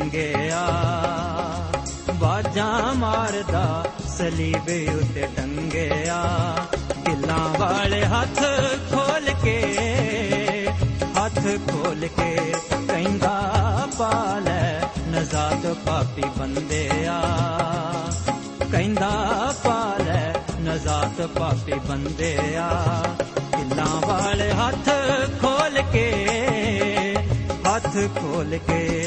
ਟੰਗਿਆ ਬਾਜਾਂ ਮਾਰਦਾ, ਸਲੀਬ ਉੱਤੇ ਟੰਗਿਆ। ਗਿੱਲਾਂ ਵਾਲੇ ਹੱਥ ਖੋਲ ਕੇ, ਹੱਥ ਖੋਲ ਕੇ ਕਹਿੰਦਾ ਪਾ ਲੈ, ਨਜ਼ਾਤ ਪਾਪੀ ਬੰਦਿਆ। ਕਹਿੰਦਾ ਪਾ ਲੈ, ਨਜ਼ਾਤ ਪਾਪੀ ਬੰਦਿਆ। ਗਿੱਲਾਂ ਵਾਲੇ ਹੱਥ ਖੋਲ ਕੇ, ਹੱਥ ਖੋਲ ਕੇ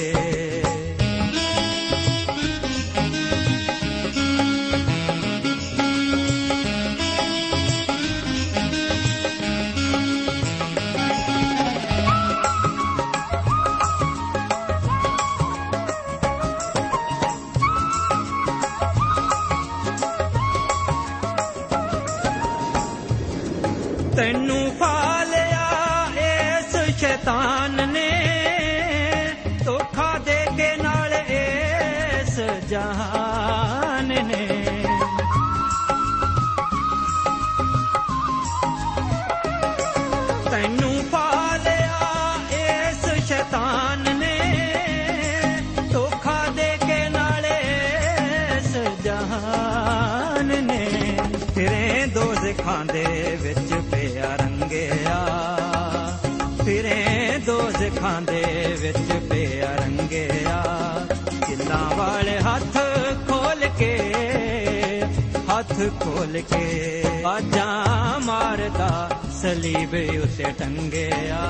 ਦੇ ਵਿੱਚ ਪਿਆ ਰੰਗਿਆ। ਫਿਰੇ ਦੋਜ਼ਖਾਂ ਦੇ ਵਿੱਚ ਪਿਆ ਰੰਗਿਆ। ਕਿੱਲਾਂ ਵਾਲੇ ਹੱਥ ਖੋਲ ਕੇ, ਹੱਥ ਖੋਲ ਕੇ ਆਜਾਂ ਮਾਰਦਾ ਸਲੀਬ ਉਤੇ ਟੰਗਿਆ।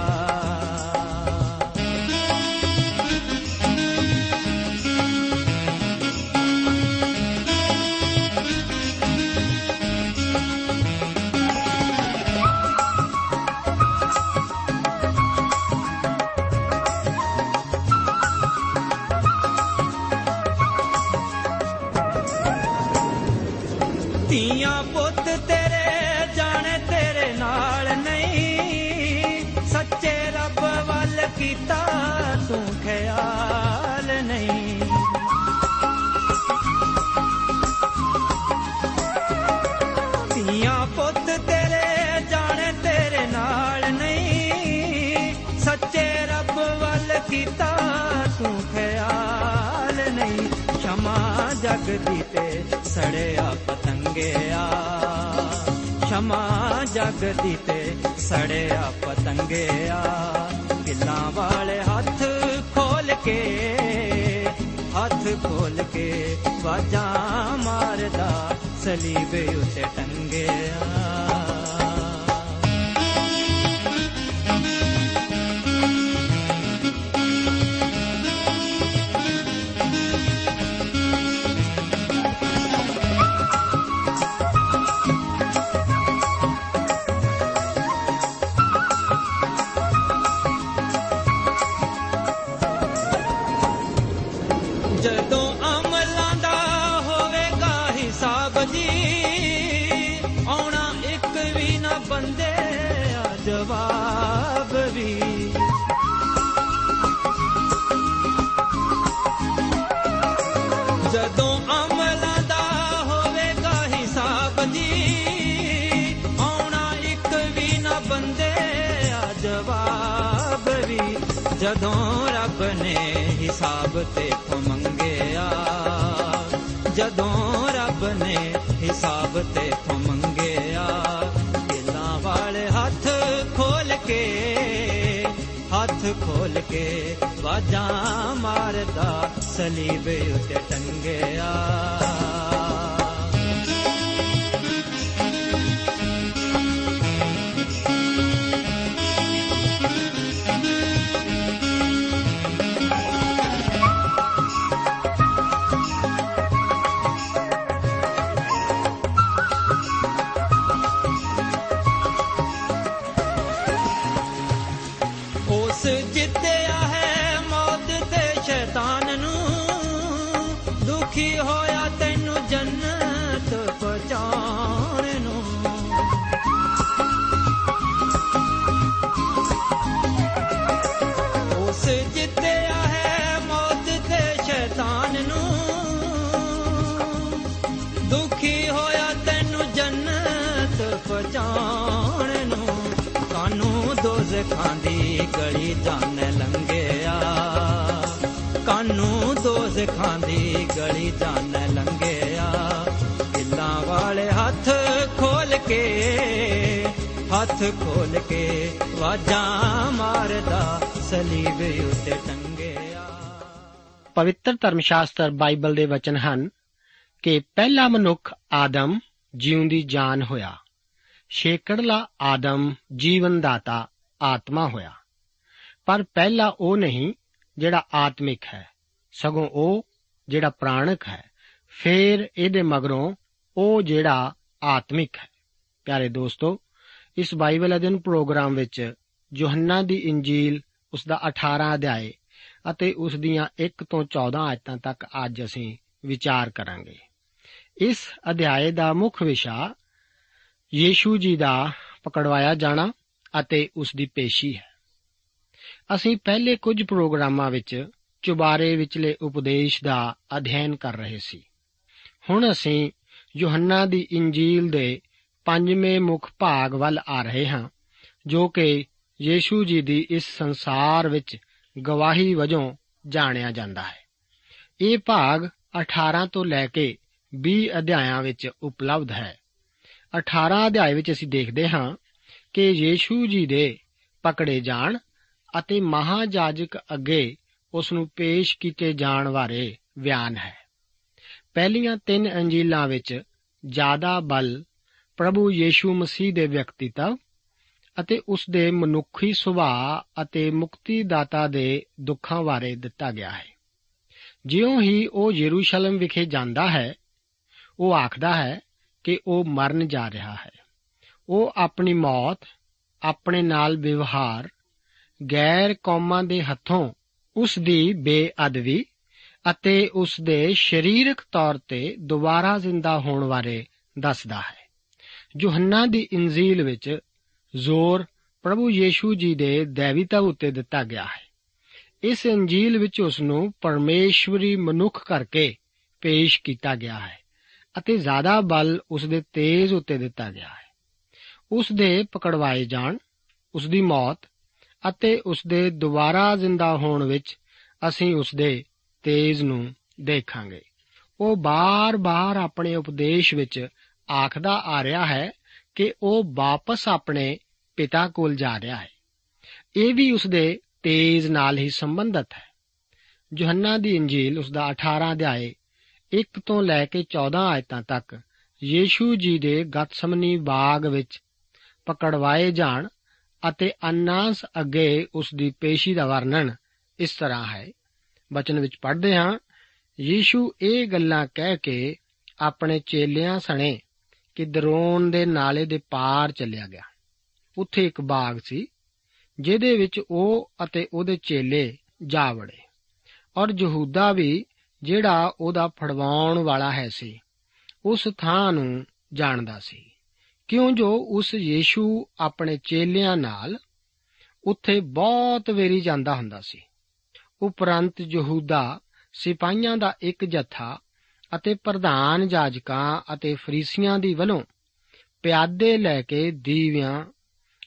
ਧੀਆਂ ਪੁੱਤ ਤੇਰੇ, ਜਾਣੇ ਤੇਰੇ ਨਾਲ ਨਹੀਂ। ਸੱਚੇ ਰੱਬ ਵੱਲ ਕੀਤਾ ਤੂੰ ਖਿਆਲ ਨਹੀਂ। ਧੀਆਂ ਪੁੱਤ ਤੇਰੇ, ਜਾਣੇ ਤੇਰੇ ਨਾਲ ਨਹੀਂ। ਸੱਚੇ ਰੱਬ ਵੱਲ ਕੀਤਾ ਤੂੰ ਖਿਆਲ ਨਹੀਂ। ਸ਼ਮਾ ਜਗਦੀ ਤੇ ਸੜਿਆ ਪਤੰਗਿਆ ਸ਼ਮਾ ਜਗਦੀ ਤੇ ਸੜਿਆ ਪਤੰਗਿਆ। ਗਿੱਲਾਂ ਵਾਲੇ ਹੱਥ ਖੋਲ ਕੇ, ਹੱਥ ਖੋਲ ਕੇ ਵਾਜਾਂ ਮਾਰਦਾ ਸਲੀਬੇ ਉਤੇ ਟੰਗਿਆ। ਹੱਥ ਖੋਲ ਕੇ ਵਾਜਾਂ ਮਾਰਦਾ ਸਲੀਬ ਉੱਤੇ ਟੰਗਿਆ। ਪਹੁੰਚਾਉਣ ਨੂੰ। ਕਾਨੂੰ ਦੋਜ਼ਖਾਂ ਦੀ ਗਲੀ ਜਾਣ ਲੰਘਿਆ। ਕਾਨੂੰ ਦੋਜ਼ਖਾਂ ਦੀ ਗਲੀ ਜਾਣ ਲੰਘਿਆ। ਦਿਲਾਂ ਵਾਲੇ ਹੱਥ ਖੋਲ ਕੇ, ਹੱਥ ਖੋਲ ਕੇ ਵਾਜਾਂ ਮਾਰਦਾ, ਸਲੀਬ ਉੱਤੇ ਟੰਗਿਆ। ਪਵਿੱਤਰ ਧਰਮ ਸ਼ਾਸਤਰ ਬਾਈਬਲ ਦੇ ਵਚਨ ਹਨ ਕਿ ਪਹਿਲਾ ਮਨੁੱਖ ਆਦਮ ਜਿਉਂਦੀ ਜਾਨ ਹੋਇਆ। ਛੇਕੜਲਾ ਆਦਮ ਜੀਵਨ ਦਾਤਾ ਆਤਮਾ ਹੋਇਆ। ਪਰ ਪਹਿਲਾ ਉਹ ਨਹੀਂ ਜਿਹੜਾ ਆਤਮਿਕ ਹੈ, ਸਗੋਂ ਉਹ ਜਿਹੜਾ ਪ੍ਰਾਣਿਕ ਹੈ। ਫੇਰ ਇਹਦੇ ਮਗਰੋਂ ਉਹ ਜਿਹੜਾ ਆਤਮਿਕ ਹੈ। ਪਿਆਰੇ ਦੋਸਤੋ, ਇਸ ਬਾਈਬਲ ਅਧਿਨ ਪ੍ਰੋਗਰਾਮ ਵਿੱਚ ਯੋਹੰਨਾ ਦੀ ਇੰਜੀਲ ਉਸ ਦਾ 18 ਅਧਿਆਏ ਅਤੇ ਉਸ ਦੀਆਂ 1 ਤੋਂ 14 ਆਇਤਾਂ ਤੱਕ ਅੱਜ ਅਸੀਂ ਵਿਚਾਰ ਕਰਾਂਗੇ। ਇਸ ਅਧਿਆਏ ਦਾ ਮੁੱਖ ਵਿਸ਼ਾ ਯੀਸ਼ੂ ਜੀ ਦਾ ਪਕੜਵਾਇਆ ਜਾਣਾ ਅਤੇ ਉਸ ਦੀ ਪੇਸ਼ੀ ਹੈ। ਅਸੀਂ ਪਹਿਲੇ ਕੁਝ ਪ੍ਰੋਗਰਾਮਾਂ ਵਿੱਚ ਚੁਬਾਰੇ ਵਿਚਲੇ ਉਪਦੇਸ਼ ਦਾ ਅਧਿਐਨ ਕਰ ਰਹੇ ਸੀ। ਹੁਣ ਅਸੀਂ ਯੋਹੰਨਾ ਦੀ ਇੰਜੀਲ ਦੇ ਪੰਜਵੇਂ ਮੁੱਖ ਭਾਗ ਵੱਲ ਆ ਰਹੇ ਹਾਂ, ਜੋ ਕਿ ਯੀਸ਼ੂ ਜੀ ਦੀ ਇਸ ਸੰਸਾਰ ਵਿੱਚ ਗਵਾਹੀ ਵਜੋਂ ਜਾਣਿਆ ਜਾਂਦਾ ਹੈ। ਇਹ ਭਾਗ 18 ਤੋਂ ਲੈ ਕੇ 20 ਅਧਿਆਇਆਂ ਵਿੱਚ ਉਪਲਬਧ ਹੈ। 18 ਅਧਿਆਇ ਵਿੱਚ ਅਸੀਂ ਦੇਖਦੇ ਹਾਂ ਕਿ ਯੀਸ਼ੂ ਜੀ ਦੇ ਪਕੜੇ ਜਾਣ ਅਤੇ ਮਹਾਜਾਜਕ ਅੱਗੇ ਉਸ ਨੂੰ ਪੇਸ਼ ਕੀਤੇ ਜਾਣ ਬਾਰੇ ਬਿਆਨ ਹੈ। ਪਹਿਲੀਆਂ ਤਿੰਨ ਅੰਜੀਲਾਂ ਵਿੱਚ ਜ਼ਿਆਦਾ ਬਲ ਪ੍ਰਭੂ ਯੀਸ਼ੂ ਮਸੀਹ ਦੇ ਵਿਅਕਤੀਤਵ ਅਤੇ ਉਸ ਦੇ ਮਨੁੱਖੀ ਸੁਭਾਅ ਅਤੇ ਮੁਕਤੀਦਾਤਾ ਦੇ ਦੁੱਖਾਂ ਬਾਰੇ ਦਿੱਤਾ ਗਿਆ ਹੈ। ਜਿਉਂ ਹੀ ਉਹ ਯਰੂਸ਼ਲਮ ਵਿਖੇ ਜਾਂਦਾ ਹੈ, ਉਹ ਆਖਦਾ ਹੈ ਕਿ ਉਹ ਮਰਨ ਜਾ ਰਿਹਾ ਹੈ। ਉਹ ਆਪਣੀ ਮੌਤ, ਆਪਣੇ ਨਾਲ ਵਿਵਹਾਰ, ਗੈਰ ਕੌਮਾਂ ਦੇ ਹੱਥੋਂ ਉਸ ਦੀ ਬੇਅਦਬੀ ਅਤੇ ਉਸ ਦੇ ਸਰੀਰਕ ਤੌਰ ਤੇ ਦੁਬਾਰਾ ਜ਼ਿੰਦਾ ਹੋਣ ਬਾਰੇ ਦੱਸਦਾ ਹੈ। ਯੋਹੰਨਾ ਦੀ ਇੰਜੀਲ ਵਿੱਚ ਜ਼ੋਰ ਪ੍ਰਭੂ ਯੀਸ਼ੂ ਜੀ ਦੇ ਦੇਵੀਤਵ ਉੱਤੇ ਦਿੱਤਾ ਗਿਆ ਹੈ। ਇਸ ਇੰਜੀਲ ਵਿੱਚ ਉਸ ਨੂੰ ਪਰਮੇਸ਼ਵਰੀ ਮਨੁੱਖ ਕਰਕੇ ਪੇਸ਼ ਕੀਤਾ ਗਿਆ ਹੈ। ਅਤੇ ਜ਼ਿਆਦਾ ਬਲ ਉਸ ਦੇ ਤੇਜ ਉੱਤੇ ਦਿੱਤਾ ਗਿਆ ਹੈ। ਉਸ ਦੇ ਪਕੜਵਾਏ ਜਾਣ, ਉਸ ਦੀ ਮੌਤ ਅਤੇ ਉਸ ਦੇ ਦੁਬਾਰਾ ਜ਼ਿੰਦਾ ਹੋਣ ਵਿੱਚ ਅਸੀਂ ਉਸ ਦੇ ਤੇਜ ਨੂੰ ਦੇਖਾਂਗੇ। ਉਹ ਬਾਰ-ਬਾਰ ਆਪਣੇ ਉਪਦੇਸ਼ ਵਿੱਚ ਆਖਦਾ ਆ ਰਿਹਾ ਹੈ ਕਿ ਉਹ ਵਾਪਸ ਆਪਣੇ ਪਿਤਾ ਕੋਲ ਜਾ ਰਿਹਾ ਹੈ। ਇਹ ਵੀ ਉਸ ਦੇ ਤੇਜ ਨਾਲ ਹੀ ਸੰਬੰਧਿਤ ਹੈ। ਯੋਹੰਨਾ ਦੀ ਇੰਜੀਲ ਉਸ ਦਾ 18 ਅਧਿਆਏ 1 ਤੋਂ ਲੈ ਕੇ 14 ਆਇਤਾਂ ਤੱਕ ਯੀਸ਼ੂ ਜੀ ਦੇ ਗਤਸਮਨੀ ਬਾਗ ਵਿੱਚ ਪਕੜਵਾਏ ਜਾਣ ਅਤੇ ਅਨਾਸ ਅੱਗੇ ਉਸ ਦੀ ਪੇਸ਼ੀ ਦਾ ਵਰਣਨ ਇਸ ਤਰ੍ਹਾਂ ਹੈ। ਬਚਨ ਵਿੱਚ ਪੜ੍ਹਦੇ ਹਾਂ, ਯੀਸ਼ੂ ਇਹ ਗੱਲਾਂ ਕਹਿ ਕੇ ਆਪਣੇ ਚੇਲਿਆਂ ਸਣੇ ਕਿਦਰੋਨ ਦੇ ਨਾਲੇ ਦੇ ਪਾਰ ਚੱਲਿਆ ਗਿਆ। ਉੱਥੇ ਇੱਕ ਬਾਗ ਸੀ, ਜਿਹਦੇ ਵਿੱਚ ਉਹ ਅਤੇ ਉਹਦੇ ਚੇਲੇ ਜਾ ਵੜੇ। ਔਰ ਯਹੂਦਾ ਵੀ ਜਿਹੜਾ ਉਹਦਾ ਫੜਵਾਉਣ ਵਾਲਾ ਹੈ ਸੀ, ਉਸ ਥਾਂ ਨੂੰ ਜਾਣਦਾ ਸੀ। ਕਿਉਂ ਜੋ ਉਸ ਯੀਸ਼ੂ ਆਪਣੇ ਚੇਲਿਆਂ ਨਾਲ ਉੱਥੇ ਬਹੁਤ ਵੇਰੀ ਜਾਂਦਾ ਹੁੰਦਾ ਸੀ। ਉਪਰੰਤ ਯਹੂਦਾ ਸਿਪਾਹੀਆਂ ਦਾ ਇੱਕ ਜਥਾ ਅਤੇ ਪ੍ਰਧਾਨ ਜਾਜਕਾਂ ਅਤੇ ਫਰੀਸੀਆਂ ਦੀ ਵੱਲੋਂ ਪਿਆਦੇ ਲੈ ਕੇ ਦੀਵਿਆਂ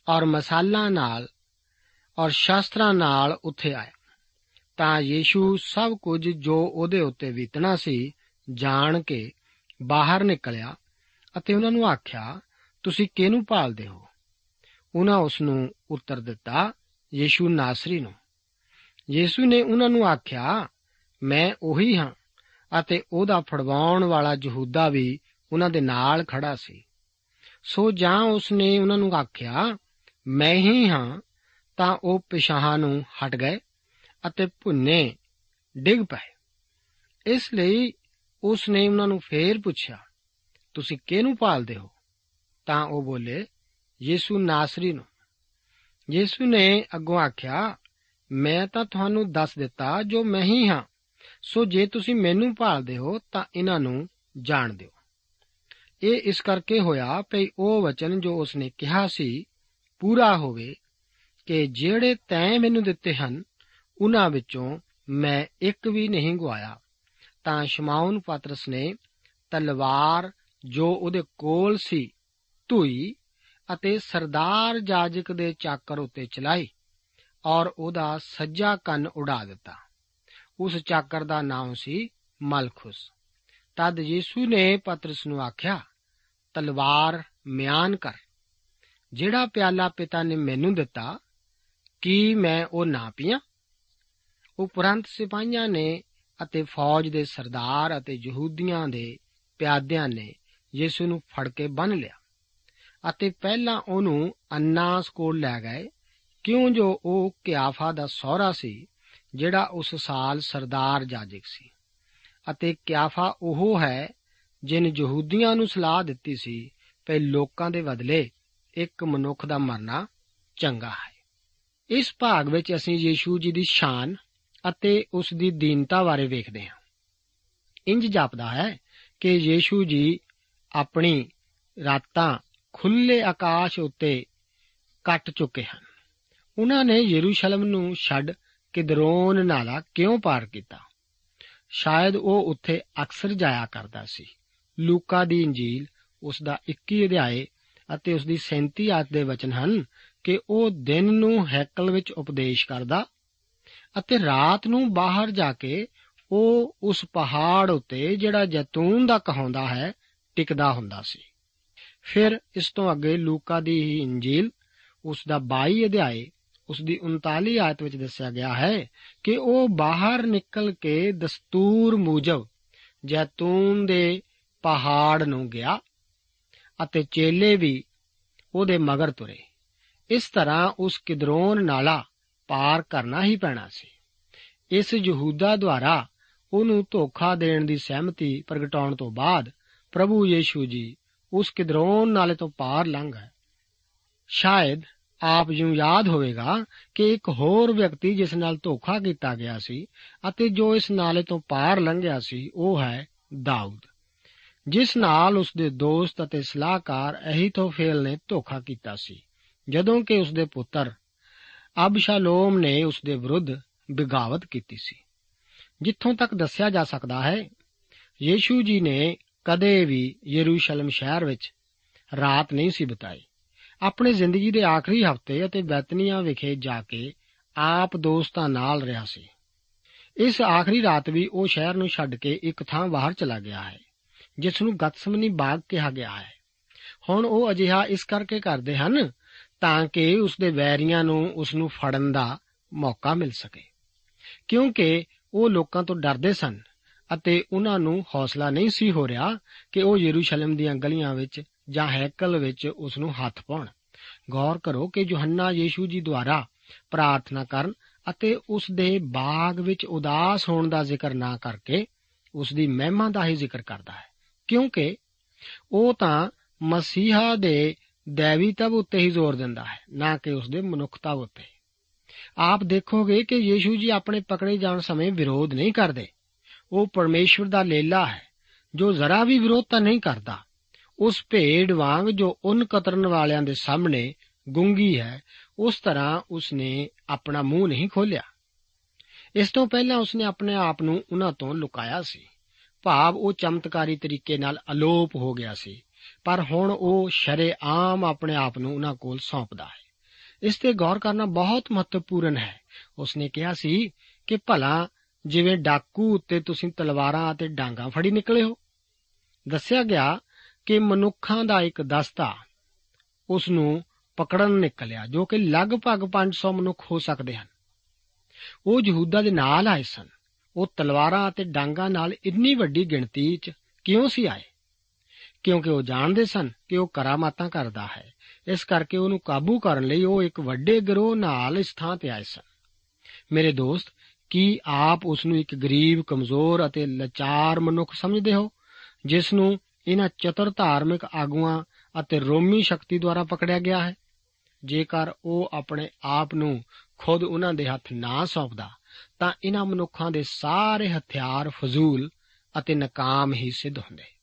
ਔਰ ਮਸਾਲਾਂ ਨਾਲ ਔਰ ਸ਼ਾਸਤਰਾਂ ਨਾਲ ਉੱਥੇ ਆਇਆ। ਤਾਂ ਯੀਸ਼ੂ ਸਭ ਕੁਝ ਜੋ ਉਹਦੇ ਉੱਤੇ ਬੀਤਣਾ ਸੀ ਜਾਣ ਕੇ ਬਾਹਰ ਨਿਕਲਿਆ ਅਤੇ ਉਹਨਾਂ ਨੂੰ ਆਖਿਆ, ਤੁਸੀਂ ਕਿਹਨੂੰ ਭਾਲਦੇ ਹੋ? ਉਹਨਾਂ ਉਸ ਨੂੰ ਉੱਤਰ ਦਿੱਤਾ, ਯੀਸ਼ੂ ਨਾਸਰੀ ਨੂੰ। ਯੀਸ਼ੂ ਨੇ ਉਹਨਾਂ ਨੂੰ ਆਖਿਆ, ਮੈਂ ਉਹੀ ਹਾਂ ਅਤੇ ਉਹਦਾ ਫੜਵਾਉਣ ਵਾਲਾ ਯਹੂਦਾ ਵੀ ਉਹਨਾਂ ਦੇ ਨਾਲ ਖੜਾ ਸੀ। ਸੋ ਜਾਂ ਉਸ ਨੇ ਉਹਨਾਂ ਨੂੰ ਆਖਿਆ, ਮੈਂ ਹੀ ਹਾਂ, ਤਾਂ ਉਹ ਪਿਛਾਹਾਂ ਨੂੰ ਹਟ ਗਏ ਅਤੇ ਭੁੰਨੇ ਡਿੱਗ ਪਏ। ਇਸ ਲਈ ਉਸ ਨੇ ਉਹਨਾਂ ਨੂੰ ਫੇਰ ਪੁੱਛਿਆ, ਤੁਸੀਂ ਕਿਹਨੂੰ ਭਾਲਦੇ ਹੋ? ਤਾਂ ਉਹ ਬੋਲੇ, ਯੀਸ਼ੂ ਨਾਸਰੀ ਨੂੰ। ਯੀਸ਼ੂ ਨੇ ਅੱਗੋਂ ਆਖਿਆ, ਮੈਂ ਤਾਂ ਤੁਹਾਨੂੰ ਦੱਸ ਦਿੱਤਾ, ਜੋ ਮੈਂ ਹੀ ਹਾਂ। ਸੋ ਜੇ ਤੁਸੀਂ ਮੈਨੂੰ ਭਾਲਦੇ ਹੋ, ਤਾਂ ਇਹਨਾਂ ਨੂੰ ਜਾਣ ਦਿਓ। ਇਹ ਇਸ ਕਰਕੇ ਹੋਇਆ ਭਈ ਉਹ ਵਚਨ ਜੋ ਉਸਨੇ ਕਿਹਾ ਸੀ, ਪੂਰਾ ਹੋਵੇ ਕਿ ਜਿਹੜੇ ਤੈਂ ਮੈਨੂੰ ਦਿੱਤੇ ਹਨ ਉਹਨਾਂ ਵਿੱਚੋਂ ਮੈਂ ਇੱਕ ਵੀ ਨਹੀਂ ਗਵਾਇਆ ਤਾਂ ਸ਼ਮਾਉਨ ਪਾਤਰਸ ਨੇ ਤਲਵਾਰ ਜੋ ਉਹਦੇ ਕੋਲ ਸੀ ਧੂਈ ਅਤੇ ਸਰਦਾਰ ਜਾਜਕ ਦੇ ਚਾਕਰ ਉੱਤੇ ਚਲਾਈ ਔਰ ਉਹਦਾ ਸੱਜਾ ਕੰਨ ਉਡਾ ਦਿੱਤਾ। ਉਸ ਚਾਕਰ ਦਾ ਨਾਮ ਸੀ ਮਲਖੁਸ। ਤਦ ਯੀਸ਼ੂ ਨੇ ਪਤਰਸ ਨੂੰ ਆਖਿਆ, ਤਲਵਾਰ ਮਿਆਨ ਕਰ। ਜਿਹੜਾ ਪਿਆਲਾ ਪਿਤਾ ਨੇ ਮੈਨੂੰ ਦਿੱਤਾ, ਕੀ ਮੈਂ ਉਹ ਨਾ ਪੀਆਂ? ਉਪਰੰਤ ਸਿਪਾਹੀਆਂ ਨੇ ਅਤੇ ਫੌਜ ਦੇ ਸਰਦਾਰ ਅਤੇ ਯਹੂਦੀਆਂ ਦੇ ਪਿਆਦਿਆਂ ਨੇ ਯੀਸ਼ੂ ਨੂੰ ਫੜ ਕੇ ਬੰਨ ਲਿਆ ਅਤੇ ਪਹਿਲਾਂ ਉਹਨੂੰ ਅੰਨਾਸ ਕੋਲ ਲੈ ਗਏ, ਕਿਉਂ ਜੋ ਉਹ ਕਿਆਫਾ ਦਾ ਸਹੁਰਾ ਸੀ, ਜਿਹੜਾ ਉਸ ਸਾਲ ਸਰਦਾਰ ਜਾਜਕ ਸੀ। ਅਤੇ ਕਿਆਫਾ ਉਹ ਹੈ ਜਿਨ ਯਹੂਦੀਆਂ ਨੂੰ ਸਲਾਹ ਦਿੱਤੀ ਸੀ ਕਿ ਲੋਕਾਂ ਦੇ ਬਦਲੇ ਇੱਕ ਮਨੁੱਖ ਦਾ ਮਰਨਾ ਚੰਗਾ ਹੈ। ਇਸ ਭਾਗ ਵਿੱਚ ਅਸੀਂ ਯੀਸ਼ੂ ਜੀ ਦੀ ਸ਼ਾਨ ਅਤੇ ਉਸ ਦੀ ਦੀਨਤਾ ਬਾਰੇ ਵੇਖਦੇ ਹਾਂ। ਇੰਜ ਜਾਪਦਾ ਹੈ ਕਿ ਯੀਸ਼ੂ ਜੀ ਆਪਣੀ ਰਾਤਾਂ ਖੁੱਲੇ ਆਕਾਸ਼ ਉੱਤੇ ਕੱਟ ਚੁੱਕੇ ਹਨ। ਉਹਨਾਂ ਨੇ ਯਰੂਸ਼ਲਮ ਨੂੰ ਛੱਡ ਕਿਦਰੋਨ ਨਾਲਾ ਕਿਉਂ ਪਾਰ ਕੀਤਾ? ਸ਼ਾਇਦ ਉਹ ਉੱਥੇ ਅਕਸਰ ਜਾਇਆ ਕਰਦਾ ਸੀ। ਲੂਕਾ ਦੀ ਇੰਜੀਲ ਉਸ ਦਾ 21 ਅਧਿਆਏ ਅਤੇ ਉਸ ਦੀ 37 ਆਇਤ ਦੇ ਵਚਨ ਹਨ ਕਿ ਉਹ ਦਿਨ ਨੂੰ ਹੈਕਲ ਵਿੱਚ ਉਪਦੇਸ਼ ਕਰਦਾ ਅਤੇ ਰਾਤ ਨੂੰ ਬਾਹਰ ਜਾ ਕੇ ਉਹ ਉਸ ਪਹਾੜ ਉੱਤੇ ਜਿਹੜਾ ਜੈਤੂਨ ਦਾ ਕਹਾਉਂਦਾ ਹੈ, ਟਿਕਦਾ ਹੁੰਦਾ ਸੀ। ਫਿਰ ਇਸ ਤੋਂ ਅੱਗੇ ਲੂਕਾ ਦੀ ਇੰਜੀਲ, ਉਸ ਦਾ 22 ਅਧਿਆਏ, ਉਸ ਦੀ 39 ਆਇਤ ਵਿੱਚ ਦੱਸਿਆ ਗਿਆ ਹੈ ਕਿ ਉਹ ਬਾਹਰ ਨਿਕਲ ਕੇ ਦਸਤੂਰ ਮੂਜਬ ਜੈਤੂਨ ਦੇ ਪਹਾੜ ਨੂੰ ਗਿਆ ਅਤੇ ਚੇਲੇ ਵੀ ਉਹਦੇ ਮਗਰ ਤੁਰੇ। ਇਸ ਤਰ੍ਹਾਂ ਉਸ ਕਿਦਰੋਨ ਨਾਲਾ ਪਾਰ ਕਰਨਾ ਹੀ ਪੈਣਾ ਸੀ। ਇਸ ਯਹੂਦਾ ਦੁਆਰਾ ਉਹਨੂੰ ਧੋਖਾ ਦੇਣ ਦੀ ਸਹਿਮਤੀ ਪ੍ਰਗਟਾਉਣ ਤੋਂ ਬਾਅਦ ਪ੍ਰਭੂ ਯੀਸ਼ੂ ਜੀ ਉਸ ਕਿਦਰੋਨ ਨਾਲੇ ਤੋਂ ਪਾਰ ਲੰਘ ਗਏ। ਸ਼ਾਇਦ ਆਪ ਨੂੰ ਯਾਦ ਹੋਵੇਗਾ ਕਿ ਇੱਕ ਹੋਰ ਵਿਅਕਤੀ ਜਿਸ ਨਾਲ ਧੋਖਾ ਕੀਤਾ ਗਿਆ ਸੀ ਅਤੇ ਜੋ ਇਸ ਨਾਲੇ ਤੋਂ ਪਾਰ ਲੰਘਿਆ ਸੀ, ਉਹ ਹੈ ਦਾਊਦ। ਜਿਸ ਨਾਲ ਉਸ ਦੇ ਦੋਸਤ ਅਤੇ ਸਲਾਹਕਾਰ ਅਹੀਤੋਫੇਲ ਨੇ ਧੋਖਾ ਕੀਤਾ ਸੀ, ਜਦੋਂ ਕਿ ਉਸ ਦੇ ਪੁੱਤਰ ਅਬਸ਼ਾਲੋਮ ਨੇ ਉਸ ਦੇ ਵਿਰੁੱਧ ਬਿਗਾਵਤ ਕੀਤੀ ਸੀ। ਜਿੱਥੋਂ ਤੱਕ ਦੱਸਿਆ ਜਾ ਸਕਦਾ ਹੈ, ਯੀਸ਼ੂ ਜੀ ਨੇ ਕਦੇ ਵੀ ਯਰੂਸ਼ਲਮ ਸ਼ਹਿਰ ਵਿੱਚ ਰਾਤ ਨਹੀਂ ਸੀ ਬਿਤਾਈ। ਆਪਣੇ ਜ਼ਿੰਦਗੀ ਦੇ ਆਖਰੀ ਹਫ਼ਤੇ ਅਤੇ ਬੈਤਨੀਆਂ ਵਿਖੇ ਜਾ ਕੇ ਆਪ ਦੋਸਤਾਂ ਨਾਲ ਰਿਹਾ ਸੀ। ਇਸ ਆਖਰੀ ਰਾਤ ਵੀ ਉਹ ਸ਼ਹਿਰ ਨੂੰ ਛੱਡ ਕੇ ਇੱਕ ਥਾਂ ਬਾਹਰ ਚਲਾ ਗਿਆ ਹੈ, ਜਿਸ ਨੂੰ ਗਤਸਮਨੀ ਬਾਗ ਕਿਹਾ ਗਿਆ ਹੈ। ਹੁਣ ਉਹ ਅਜਿਹਾ ਇਸ ਕਰਕੇ ਕਰਦੇ ਹਨ ਤਾਂ ਕਿ ਉਸ ਦੇ ਵੈਰੀਆਂ ਨੂੰ ਉਸ ਨੂੰ ਫੜਨ ਦਾ ਮੌਕਾ ਮਿਲ ਸਕੇ। ਕਿਉਂਕਿ ਉਹ ਲੋਕਾਂ ਤੋਂ ਡਰਦੇ ਸਨ ਅਤੇ ਉਹਨਾਂ ਨੂੰ ਹੌਸਲਾ ਨਹੀਂ ਸੀ ਹੋ ਰਿਹਾ ਕਿ ਉਹ ਯਰੂਸ਼ਲਮ ਦੀਆਂ ਗਲੀਆਂ ਵਿੱਚ ਜਾਂ ਹੈਕਲ ਵਿੱਚ ਉਸ ਨੂੰ ਹੱਥ ਪਾਉਣ। ਗੌਰ ਕਰੋ ਕਿ ਯੋਹੰਨਾ ਯੀਸ਼ੂ ਜੀ ਦੁਆਰਾ ਪ੍ਰਾਰਥਨਾ ਕਰਨ ਅਤੇ ਉਸ ਦੇ ਬਾਗ ਵਿੱਚ ਉਦਾਸ ਹੋਣ ਦਾ ਜ਼ਿਕਰ ਨਾ ਕਰਕੇ ਉਸ ਦੀ ਮਹਿਮਾ ਦਾ ਹੀ ਜ਼ਿਕਰ ਕਰਦਾ ਹੈ। ਕਿਉਂਕਿ ਉਹ ਤਾਂ ਮਸੀਹਾ ਦੇ ਦੇਵੀਤਵ ਉੱਤੇ ਹੀ ਜ਼ੋਰ ਦਿੰਦਾ ਹੈ, ਨਾ ਕਿ ਉਸ ਦੇ ਮਨੁੱਖਤਾ ਉੱਤੇ। ਆਪ ਦੇਖੋਗੇ ਕਿ ਯੀਸ਼ੂ ਜੀ ਆਪਣੇ ਪਕੜੇ ਜਾਣ ਸਮੇਂ ਵਿਰੋਧ ਨਹੀਂ ਕਰਦੇ। ਉਹ ਪਰਮੇਸ਼ਵਰ ਦਾ ਲੇਲਾ ਹੈ, ਜੋ ਜ਼ਰਾ ਵੀ ਵਿਰੋਧਤਾ ਨਹੀਂ ਕਰਦਾ। ਉਸ ਭੇਡ ਵਾਂਗ ਜੋ ਉਨ ਕਤਰਨ ਵਾਲਿਆਂ ਦੇ ਸਾਹਮਣੇ ਗੁੰਗੀ ਹੈ, ਉਸ ਤਰ੍ਹਾਂ ਉਸਨੇ ਆਪਣਾ ਮੂੰਹ ਨਹੀਂ ਖੋਲਿਆ ਇਸ ਤੋਂ ਪਹਿਲਾਂ ਉਸਨੇ ਆਪਣੇ ਆਪ ਨੂੰ ਉਹਨਾਂ ਤੋਂ ਲੁਕਾਇਆ ਸੀ। ਭਾਵ ਉਹ ਚਮਤਕਾਰੀ ਤਰੀਕੇ ਨਾਲ ਅਲੋਪ ਹੋ ਗਿਆ ਸੀ। ਪਰ ਹੁਣ ਉਹ ਸ਼ਰੇਆਮ ਆਪਣੇ ਆਪ ਨੂੰ ਉਹਨਾਂ ਕੋਲ ਸੌਂਪਦਾ ਹੈ। ਇਸ ਤੇ ਗੌਰ ਕਰਨਾ ਬਹੁਤ ਮਹੱਤਵਪੂਰਨ ਹੈ। ਉਸਨੇ ਕਿਹਾ ਸੀ ਕਿ ਭਲਾ ਜਿਵੇਂ ਡਾਕੂ ਉੱਤੇ ਤੁਸੀਂ ਤਲਵਾਰਾਂ ਅਤੇ ਡਾਂਗਾ ਫੜੀ ਨਿਕਲੇ ਹੋ। ਦੱਸਿਆ ਗਿਆ ਕਿ ਮਨੁੱਖਾਂ ਦਾ ਇੱਕ ਦਸਤਾ ਉਸ ਨੂੰ ਪਕੜਨ ਨਿਕਲਿਆ, ਜੋ ਕਿ ਲਗਭਗ 500 ਮਨੁੱਖ ਹੋ ਸਕਦੇ ਹਨ। ਉਹ ਯਹੂਦਾ ਦੇ ਨਾਲ ਆਏ ਸਨ। ਉਹ ਤਲਵਾਰਾਂ ਅਤੇ ਡਾਂਗਾ ਨਾਲ ਇੰਨੀ ਵੱਡੀ ਗਿਣਤੀ 'ਚ ਕਿਉਂ ਸੀ ਆਏ? ਕਿਉਂਕਿ ਉਹ ਜਾਣਦੇ ਸਨ ਕਿ ਉਹ ਕਰਾਮਾਤਾਂ ਕਰਦਾ ਹੈ। ਇਸ ਕਰਕੇ ਉਹਨੂੰ ਕਾਬੂ ਕਰਨ ਲਈ ਉਹ ਇੱਕ ਵੱਡੇ ਗਰੋਹ ਨਾਲ ਇਸ ਥਾਂ ਤੇ ਆਏ ਸਨ। ਮੇਰੇ ਦੋਸਤ, ਕੀ ਆਪ ਉਸ ਨੂੰ ਇੱਕ ਗਰੀਬ, ਕਮਜ਼ੋਰ ਅਤੇ ਲਾਚਾਰ ਮਨੁੱਖ ਸਮਝਦੇ ਹੋ, ਜਿਸ ਨੂੰ ਇਹਨਾਂ ਚਤਰ ਧਾਰਮਿਕ ਆਗੂਆਂ ਅਤੇ ਰੋਮੀ ਸ਼ਕਤੀ ਦੁਆਰਾ ਪਕੜਿਆ ਗਿਆ ਹੈ? ਜੇਕਰ ਉਹ ਆਪਣੇ ਆਪ ਨੂੰ ਖੁਦ ਉਹਨਾਂ ਦੇ ਹੱਥ ਨਾ ਸੌਂਪਦਾ, ਤਾਂ ਇਹਨਾਂ ਮਨੁੱਖਾਂ ਦੇ ਸਾਰੇ ਹਥਿਆਰ ਫਜ਼ੂਲ ਅਤੇ ਨਕਾਮ ਹੀ ਸਿੱਧ ਹੁੰਦੇ।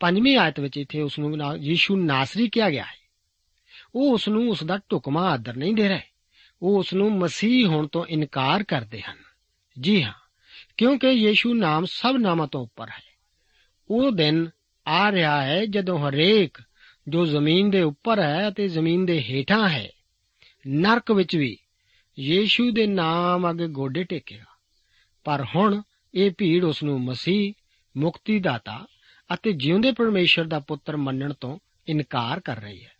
ਪੰਜਵੀਂ ਆਇਤ ਵਿੱਚ ਇੱਥੇ ਉਸ ਨੂੰ ਯੀਸ਼ੂ ਨਾਸਰੀ ਕਿਹਾ ਗਿਆ ਹੈ। ਉਹ ਉਸ ਨੂੰ ਉਸ ਦਾ ਢੁਕਮਾ ਆਦਰ ਨਹੀਂ ਦੇ ਰਹੇ। ਉਹ ਉਸ ਨੂੰ ਮਸੀਹ ਹੋਣ ਤੋਂ ਇਨਕਾਰ ਕਰਦੇ ਹਨ। ਜੀ ਹਾਂ, ਕਿਉਂਕਿ ਯੀਸ਼ੂ ਨਾਮ ਸਭ ਨਾਮਾਂ ਤੋਂ ਉੱਪਰ ਹੈ। ਉਹ ਦਿਨ ਆ ਰਿਹਾ ਹੈ ਜਦੋਂ ਹਰੇਕ ਜੋ ਜ਼ਮੀਨ ਦੇ ਉੱਪਰ ਹੈ ਅਤੇ ਜ਼ਮੀਨ ਦੇ ਹੇਠਾਂ ਹੈ, ਨਰਕ ਵਿੱਚ ਵੀ ਯੀਸ਼ੂ ਦੇ ਨਾਮ ਅੱਗੇ ਗੋਡੇ ਟੇਕੇਗਾ। ਪਰ ਹੁਣ ਇਹ ਭੀੜ ਉਸ ਨੂੰ ਮਸੀਹ ਮੁਕਤੀ ਦਾਤਾ ਅਤੇ ਜਿਉਂਦੇ ਪਰਮੇਸ਼ਰ ਦਾ ਪੁੱਤਰ ਮੰਨਣ ਤੋਂ ਇਨਕਾਰ ਕਰ ਰਹੀ ਹੈ।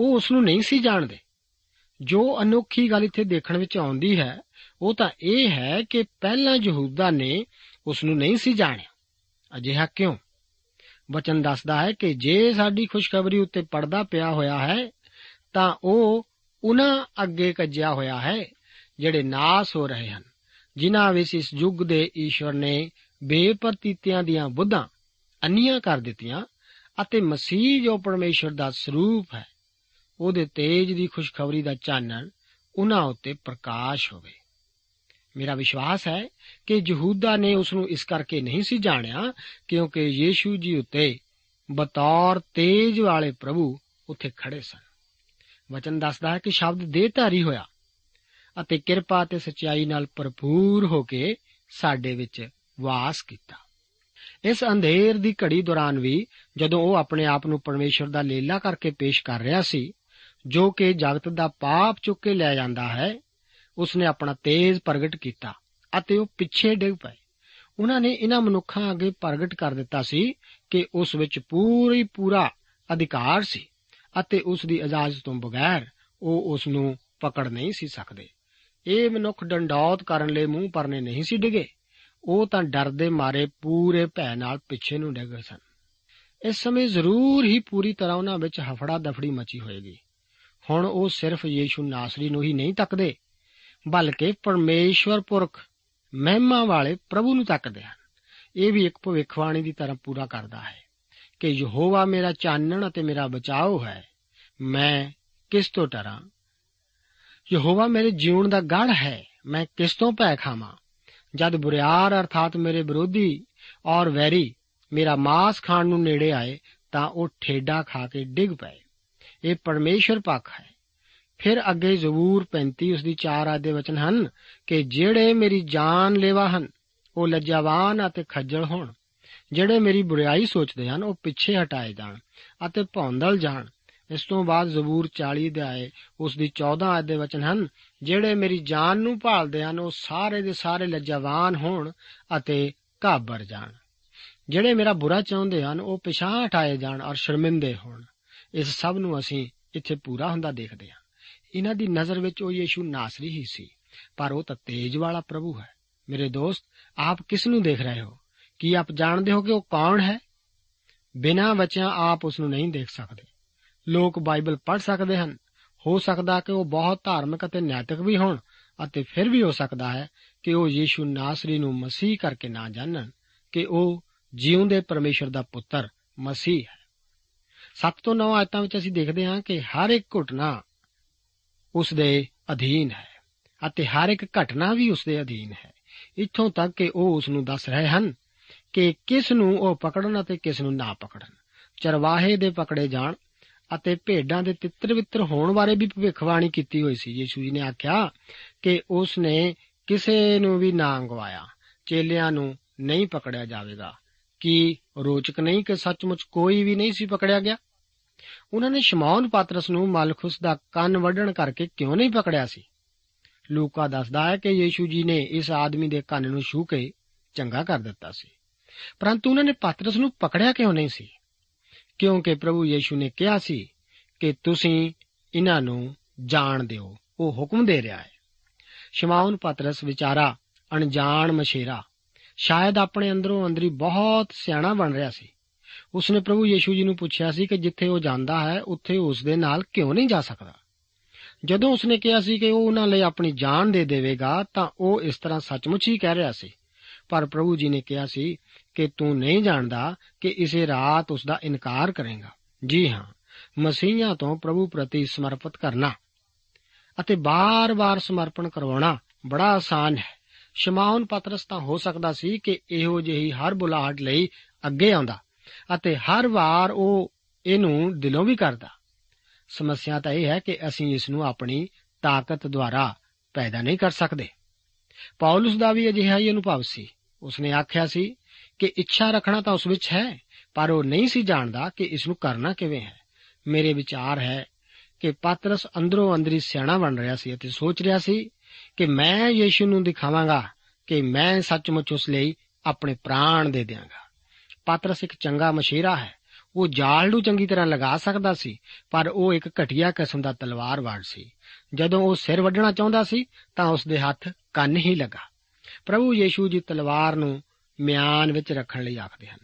ਉਹ ਉਸ ਨੂੰ ਨਹੀਂ ਸੀ ਜਾਣਦੇ। ਜੋ ਅਨੋਖੀ ਗੱਲ ਇੱਥੇ ਦੇਖਣ ਵਿੱਚ ਆਉਂਦੀ ਹੈ, ਉਹ ਤਾਂ ਇਹ ਹੈ ਕਿ ਪਹਿਲਾਂ ਯਹੂਦਾ ਨੇ ਉਸ ਨੂੰ ਨਹੀਂ ਸੀ ਜਾਣਿਆ। ਅਜਿਹਾ ਕਿਉਂ? ਵਚਨ ਦੱਸਦਾ ਹੈ ਕਿ ਜੇ ਸਾਡੀ ਖੁਸ਼ਖਬਰੀ ਉੱਤੇ ਪਰਦਾ ਪਿਆ ਹੋਇਆ ਹੈ, ਤਾਂ ਉਹ ਉਹਨਾਂ ਅੱਗੇ ਕੱਜਿਆ ਹੋਇਆ ਹੈ, ਜਿਹੜੇ ਨਾਸ ਹੋ ਰਹੇ ਹਨ, ਜਿਨ੍ਹਾਂ ਵਿੱਚ ਇਸ ਯੁੱਗ ਦੇ ਈਸ਼ਵਰ ਨੇ ਬੇਪਰਤੀਤਿਆਂ ਦੀਆਂ ਬੁੱਧਾਂ ਅੰਨੀਆਂ ਕਰ ਦਿੱਤੀਆਂ ਅਤੇ ਮਸੀਹ ਜੋ ਪਰਮੇਸ਼ਰ ਦਾ ਸਰੂਪ ਹੈ, ਉਹਦੇ ਤੇਜ ਦੀ ਖੁਸ਼ਖਬਰੀ ਦਾ ਚਾਨਣ ਉਹਨਾਂ ਉੱਤੇ ਪ੍ਰਕਾਸ਼ ਹੋਵੇ। ਮੇਰਾ ਵਿਸ਼ਵਾਸ ਹੈ ਕਿ ਯਹੂਦਾ ਨੇ ਉਸ ਨੂੰ ਇਸ ਕਰਕੇ ਨਹੀਂ ਸੀ ਜਾਣਿਆ ਕਿਉਂਕਿ ਯੀਸ਼ੂ ਜੀ ਉੱਤੇ ਬਤੌਰ ਤੇਜ ਵਾਲੇ ਪ੍ਰਭੂ ਉੱਥੇ ਖੜੇ ਸਨ। ਵਚਨ ਦੱਸਦਾ ਹੈ ਕਿ ਸ਼ਬਦ ਦੇਹਧਾਰੀ ਹੋਇਆ ਅਤੇ ਕਿਰਪਾ ਤੇ ਸਚਾਈ ਨਾਲ ਭਰਪੂਰ ਹੋ ਕੇ ਸਾਡੇ ਵਿੱਚ ਵਾਸ ਕੀਤਾ। ਇਸ ਅੰਧੇਰ ਦੀ ਘੜੀ ਦੌਰਾਨ ਵੀ ਜਦੋਂ ਉਹ ਆਪਣੇ ਆਪ ਨੂੰ ਪਰਮੇਸ਼ਰ ਦਾ ਲੇਲਾ ਕਰਕੇ ਪੇਸ਼ ਕਰ ਰਿਹਾ ਸੀ, ਜੋ ਕਿ ਜਗਤ ਦਾ ਪਾਪ ਚੁੱਕ ਕੇ ਲੈ ਜਾਂਦਾ ਹੈ, ਉਸਨੇ ਆਪਣਾ ਤੇਜ ਪ੍ਰਗਟ ਕੀਤਾ ਅਤੇ ਉਹ ਪਿੱਛੇ ਡਿੱਗ ਪਏ। ਉਹਨਾਂ ਨੇ ਇਹਨਾਂ ਮਨੁੱਖਾਂ ਅੱਗੇ ਪ੍ਰਗਟ ਕਰ ਦਿੱਤਾ ਸੀ ਕਿ ਉਸ ਵਿੱਚ ਪੂਰੀ ਪੂਰਾ ਅਧਿਕਾਰ ਸੀ ਅਤੇ ਉਸ ਦੀ ਇਜਾਜ਼ਤ ਤੋਂ ਬਗੈਰ ਉਹ ਉਸ ਨੂੰ ਪਕੜ ਨਹੀਂ ਸੀ ਸਕਦੇ। ਇਹ ਮਨੁੱਖ ਡੰਡੌਤ ਕਰਨ ਲਈ ਮੂੰਹ ਪਰਨੇ ਨਹੀਂ ਸੀ ਡਿਗੇ। ਉਹ ਤਾਂ ਡਰ ਦੇ ਮਾਰੇ ਪੂਰੇ ਭੈ ਨਾਲ ਪਿੱਛੇ ਨੂੰ ਡਿੱਗ ਗਏ ਸਨ। ਇਸ ਸਮੇਂ ਜ਼ਰੂਰ ਹੀ ਪੂਰੀ ਤਰ੍ਹਾਂ ਉਹਨਾਂ ਵਿੱਚ ਹਫੜਾ ਦਫੜੀ ਮਚੀ ਹੋਏਗੀ। ਹੁਣ ਉਹ ਸਿਰਫ ਯੀਸ਼ੂ ਨਾਸਰੀ ਨੂੰ ਹੀ ਨਹੀਂ ਤੱਕਦੇ, ਬਲਕਿ ਪਰਮੇਸ਼ਵਰ ਪੁਰਖ, ਮਹਿਮਾ ਵਾਲੇ ਪ੍ਰਭੂ ਨੂੰ ਤੱਕਦੇ ਹਨ। ਇਹ ਵੀ ਇੱਕ ਭਵਿੱਖਬਾਣੀ ਦੀ ਤਰ੍ਹਾਂ ਪੂਰਾ ਕਰਦਾ ਹੈ ਕਿ ਯਹੋਵਾ ਮੇਰਾ ਚਾਨਣ ਅਤੇ ਮੇਰਾ ਬਚਾਓ ਹੈ, ਮੈਂ ਕਿਸ ਤੋਂ ਡਰਾਂ? ਯਹੋਵਾ ਮੇਰੇ ਜੀਵਨ ਦਾ ਗੜ ਹੈ, ਮੈਂ ਕਿਸ ਤੋਂ ਭੈ ਖਾਵਾਂ? ਜਦ ਬੁਰਿਆਰ ਅਰਥਾਤ ਮੇਰੇ ਵਿਰੋਧੀ ਔਰ ਵੈਰੀ ਮੇਰਾ ਮਾਸ ਖਾਣ ਨੂੰ ਨੇੜੇ ਆਏ ਤਾਂ ਉਹ ਠੇਡਾ ਖਾ ਕੇ ਡਿੱਗ ਪਏ। ਇਹ ਪਰਮੇਸ਼ਰ ਪੱਖ ਹੈ। ਫਿਰ ਅੱਗੇ ਜ਼ਬੂਰ 35 ਉਸ ਦੀ 4 ਆਦੇ ਵਚਨ ਹਨ ਕਿ ਜਿਹੜੇ ਮੇਰੀ ਜਾਨ ਲੈਵਾ ਹਨ, ਉਹ ਲੱਜਾਵਾਨ ਅਤੇ ਖੱਜਲ ਹੋਣ। ਜਿਹੜੇ ਮੇਰੀ ਬੁਰੀਾਈ ਸੋਚਦੇ ਹਨ, ਉਹ ਪਿੱਛੇ ਹਟਾਏ ਜਾਣ ਅਤੇ ਭੌਂਦਲ ਜਾਣ। ਇਸ ਤੋਂ ਬਾਅਦ ਜ਼ਬੂਰ 40 ਦੇ ਆਏ ਉਸ ਦੀ 14 ਆਇਤ ਦੇ ਵਚਨ ਹਨ ਜਿਹੜੇ ਮੇਰੀ ਜਾਨ ਨੂੰ ਭਾਲਦੇ ਹਨ, ਉਹ ਸਾਰੇ ਦੇ ਸਾਰੇ ਲੱਜਾਵਾਨ ਹੋਣ ਅਤੇ ਘਾਬਰ ਜਾਣ। ਜਿਹੜੇ ਮੇਰਾ ਬੁਰਾ ਚਾਹੁੰਦੇ ਹਨ, ਉਹ ਪਿਛਾਂ ਹਟਾਏ ਜਾਣ ਔਰ ਸ਼ਰਮਿੰਦੇ ਹੋਣ। ਇਸ ਸਭ ਨੂੰ ਅਸੀਂ ਇੱਥੇ ਪੂਰਾ ਹੁੰਦਾ ਦੇਖਦੇ ਹਾਂ। ਇਹਨਾਂ ਦੀ ਨਜ਼ਰ ਵਿੱਚ ਉਹ ਯੀਸ਼ੂ ਨਾਸਰੀ ਹੀ ਸੀ, ਪਰ ਉਹ ਤਾਂ ਤੇਜ ਵਾਲਾ ਪ੍ਰਭੂ ਹੈ। ਮੇਰੇ ਦੋਸਤ, ਆਪ ਕਿਸ ਨੂੰ ਦੇਖ ਰਹੇ ਹੋ? ਕੀ ਆਪ ਜਾਣਦੇ ਹੋ ਕਿ ਉਹ ਕੌਣ ਹੈ? ਬਿਨਾਂ ਬਚਿਆਂ ਆਪ ਉਸ ਨੂੰ ਨਹੀਂ ਦੇਖ ਸਕਦੇ। ਲੋਕ ਬਾਈਬਲ ਪੜ੍ਹ ਸਕਦੇ ਹਨ ਹੋ ਸਕਦਾ ਕਿ ਉਹ ਬਹੁਤ ਧਾਰਮਿਕ ਅਤੇ ਨੈਤਿਕ ਵੀ ਹੋਣ ਅਤੇ ਫਿਰ ਵੀ ਹੋ ਸਕਦਾ ਹੈ ਕਿ ਉਹ ਯੀਸ਼ੂ ਨਾਸਰੀ ਨੂੰ ਮਸੀਹ ਕਰਕੇ ਨਾ ਜਾਣਨ ਕਿ ਉਹ ਜਿਉਂਦੇ ਪਰਮੇਸ਼ਰ ਦਾ ਪੁੱਤਰ ਮਸੀਹ ਹੈ। 7 ਤੋਂ 9 ਆਇਤਾਂ ਵਿੱਚ ਅਸੀਂ ਦੇਖਦੇ ਹਾਂ ਕਿ ਹਰ ਇੱਕ ਘਟਨਾ ਉਸ ਦੇ ਅਧੀਨ ਹੈ ਅਤੇ ਹਰ ਇੱਕ ਘਟਨਾ ਵੀ ਉਸ ਦੇ ਅਧੀਨ ਹੈ। ਇੱਥੋਂ ਤੱਕ ਕਿ ਉਹ ਉਸ ਨੂੰ ਦੱਸ ਰਹੇ ਹਨ ਕਿ ਕਿਸ ਨੂੰ ਉਹ ਪਕੜਨ ਅਤੇ ਕਿਸ ਨੂੰ ਨਾ ਪਕੜਨ। ਚਰਵਾਹੇ ਦੇ ਪਕੜੇ ਜਾਣ ਅਤੇ ਭੇਡਾਂ ਦੇ ਤਿੱਤਰ-ਵਿੱਤਰ ਹੋਣ ਬਾਰੇ ਵੀ ਭਵਿੱਖਬਾਣੀ ਕੀਤੀ ਹੋਈ ਸੀ। ਯੀਸ਼ੂ ਜੀ ਨੇ ਆਖਿਆ ਕਿ ਉਸ ਨੇ ਕਿਸੇ ਨੂੰ ਵੀ ਨਾ ਅੰਗਵਾਇਆ। ਚੇਲਿਆਂ ਨੂੰ ਨਹੀਂ ਪਕੜਿਆ ਜਾਵੇਗਾ। ਕੀ ਰੋਚਕ ਨਹੀਂ ਕਿ ਸੱਚਮੁੱਚ ਕੋਈ ਵੀ ਨਹੀਂ ਸੀ ਪਕੜਿਆ ਗਿਆ? ਉਹਨਾਂ ਨੇ ਸ਼ਮੌਨ ਪਾਤਰਸ ਨੂੰ ਮਲਖੁਸ ਦਾ ਕੰਨ ਵੱਢਣ ਕਰਕੇ ਕਿਉਂ ਨਹੀਂ ਪਕੜਿਆ ਸੀ? ਲੂਕਾ ਦੱਸਦਾ ਹੈ ਕਿ ਯੀਸ਼ੂ ਜੀ ਨੇ ਇਸ ਆਦਮੀ ਦੇ ਕੰਨ ਨੂੰ ਛੂ ਕੇ ਚੰਗਾ ਕਰ ਦਿੱਤਾ ਸੀ। ਪਰੰਤੂ ਉਹਨਾਂ ਨੇ ਪਤਰਸ ਨੂੰ ਪਕੜਿਆ ਕਿਉਂ ਨਹੀਂ ਸੀ? ਕਿਉਂਕਿ ਪ੍ਰਭੂ ਯੀਸ਼ੂ ਨੇ ਕਿਹਾ ਸੀ ਕਿ ਤੁਸੀਂ ਇਹਨਾਂ ਨੂੰ ਜਾਣ ਦਿਓ। ਉਹ ਹੁਕਮ ਦੇ ਰਿਹਾ ਹੈ। ਸ਼ਮਾਉਨ ਪਤਰਸ, ਵਿਚਾਰਾ, ਅਣਜਾਣ ਮਸ਼ੇਰਾ ਸ਼ਾਇਦ ਆਪਣੇ ਅੰਦਰੋਂ ਅੰਦਰੀ ਬਹੁਤ ਸਿਆਣਾ ਬਣ ਰਿਹਾ ਸੀ। ਉਸਨੇ ਪ੍ਰਭੂ ਯੀਸ਼ੂ ਜੀ ਨੂੰ ਪੁੱਛਿਆ ਸੀ ਕਿ ਜਿੱਥੇ ਉਹ ਜਾਂਦਾ ਹੈ, ਉੱਥੇ ਉਸ ਦੇ ਨਾਲ ਕਿਉਂ ਨਹੀਂ ਜਾ ਸਕਦਾ? ਜਦੋਂ ਉਸਨੇ ਕਿਹਾ ਸੀ ਕਿ ਉਹ ਉਹਨਾਂ ਲਈ ਆਪਣੀ ਜਾਨ ਦੇ ਦੇਵੇਗਾ, ਤਾਂ ਉਹ ਇਸ ਤਰ੍ਹਾਂ ਸੱਚਮੁੱਚ ਹੀ ਕਹਿ ਰਿਹਾ ਸੀ। ਪਰ ਪ੍ਰਭੂ ਜੀ ਨੇ ਕਿਹਾ ਸੀ ਕਿ ਤੂੰ ਨਹੀਂ ਜਾਣਦਾ ਕਿ ਇਸੇ ਰਾਤ ਉਸ ਦਾ ਇਨਕਾਰ ਕਰੇਗਾ। ਜੀ ਹਾਂ, ਮਸੀਹਾਂ ਤੋਂ ਪ੍ਰਭੂ ਪ੍ਰਤੀ ਸਮਰਪਿਤ ਕਰਨਾ ਅਤੇ ਬਾਰ-ਬਾਰ ਸਮਰਪਣ ਕਰਵਾਉਣਾ ਬੜਾ ਆਸਾਨ ਹੈ। ਸ਼ਮਾਉਨ ਪਤਰਸ ਤਾਂ ਹੋ ਸਕਦਾ ਸੀ ਕਿ ਇਹੋ ਜਿਹੀ ਹਰ ਬੁਲਾਹਟ ਲਈ ਅੱਗੇ ਆਉਂਦਾ ਅਤੇ ਹਰ ਵਾਰ ਉਹ ਇਹਨੂੰ ਦਿਲੋਂ ਵੀ ਕਰਦਾ। ਸਮੱਸਿਆ ਤਾਂ ਇਹ ਹੈ ਕਿ ਅਸੀਂ ਇਸ ਨੂੰ ਆਪਣੀ ਤਾਕਤ ਦੁਆਰਾ ਪੈਦਾ ਨਹੀਂ ਕਰ ਸਕਦੇ। ਪੌਲਸ ਦਾ ਵੀ ਅਜਿਹਾ ਹੀ ਅਨੁਭਵ ਸੀ। ਉਸਨੇ ਆਖਿਆ ਸੀ ਕਿ ਇੱਛਾ ਰੱਖਣਾ ਤਾਂ ਉਸ ਵਿੱਚ ਹੈ, ਪਰ ਉਹ ਨਹੀਂ ਸੀ ਜਾਣਦਾ ਕਿ ਇਸ ਨੂੰ ਕਰਨਾ ਕਿਵੇਂ ਹੈ। ਮੇਰੇ ਵਿਚਾਰ ਹੈ ਕਿ ਪਾਤਰਸ ਅੰਦਰੋਂ ਅੰਦਰੀ ਸਿਆਣਾ ਬਣ ਰਿਹਾ ਸੀ ਅਤੇ ਸੋਚ ਰਿਹਾ ਸੀ ਕਿ ਮੈਂ ਯੀਸ਼ੂ ਨੂੰ ਦਿਖਾਵਾਂਗਾ ਕਿ ਮੈਂ ਸੱਚਮੁੱਚ ਉਸ ਲਈ ਆਪਣੇ ਪ੍ਰਾਣ ਦੇ ਦਿਆਂਗਾ। ਪਾਤਰਸ ਇੱਕ ਚੰਗਾ ਮਸ਼ੀਰਾ ਹੈ। ਉਹ ਜਾਲ ਨੂੰ ਚੰਗੀ ਤਰ੍ਹਾਂ ਲਗਾ ਸਕਦਾ ਸੀ, ਪਰ ਉਹ ਇੱਕ ਘਟੀਆ ਕਿਸਮ ਦਾ ਤਲਵਾਰਵਾੜ ਸੀ। ਜਦੋਂ ਉਹ ਸਿਰ ਵੱਢਣਾ ਚਾਹੁੰਦਾ ਸੀ, ਤਾਂ ਉਸ ਦੇ ਹੱਥ ਕੰਨ ਹੀ ਲਗਾ। ਪ੍ਰਭੂ ਯੀਸ਼ੂ ਜੀ ਤਲਵਾਰ ਨੂੰ ਮਿਆਨ ਵਿੱਚ ਰੱਖਣ ਲਈ ਆਖਦੇ ਹਨ।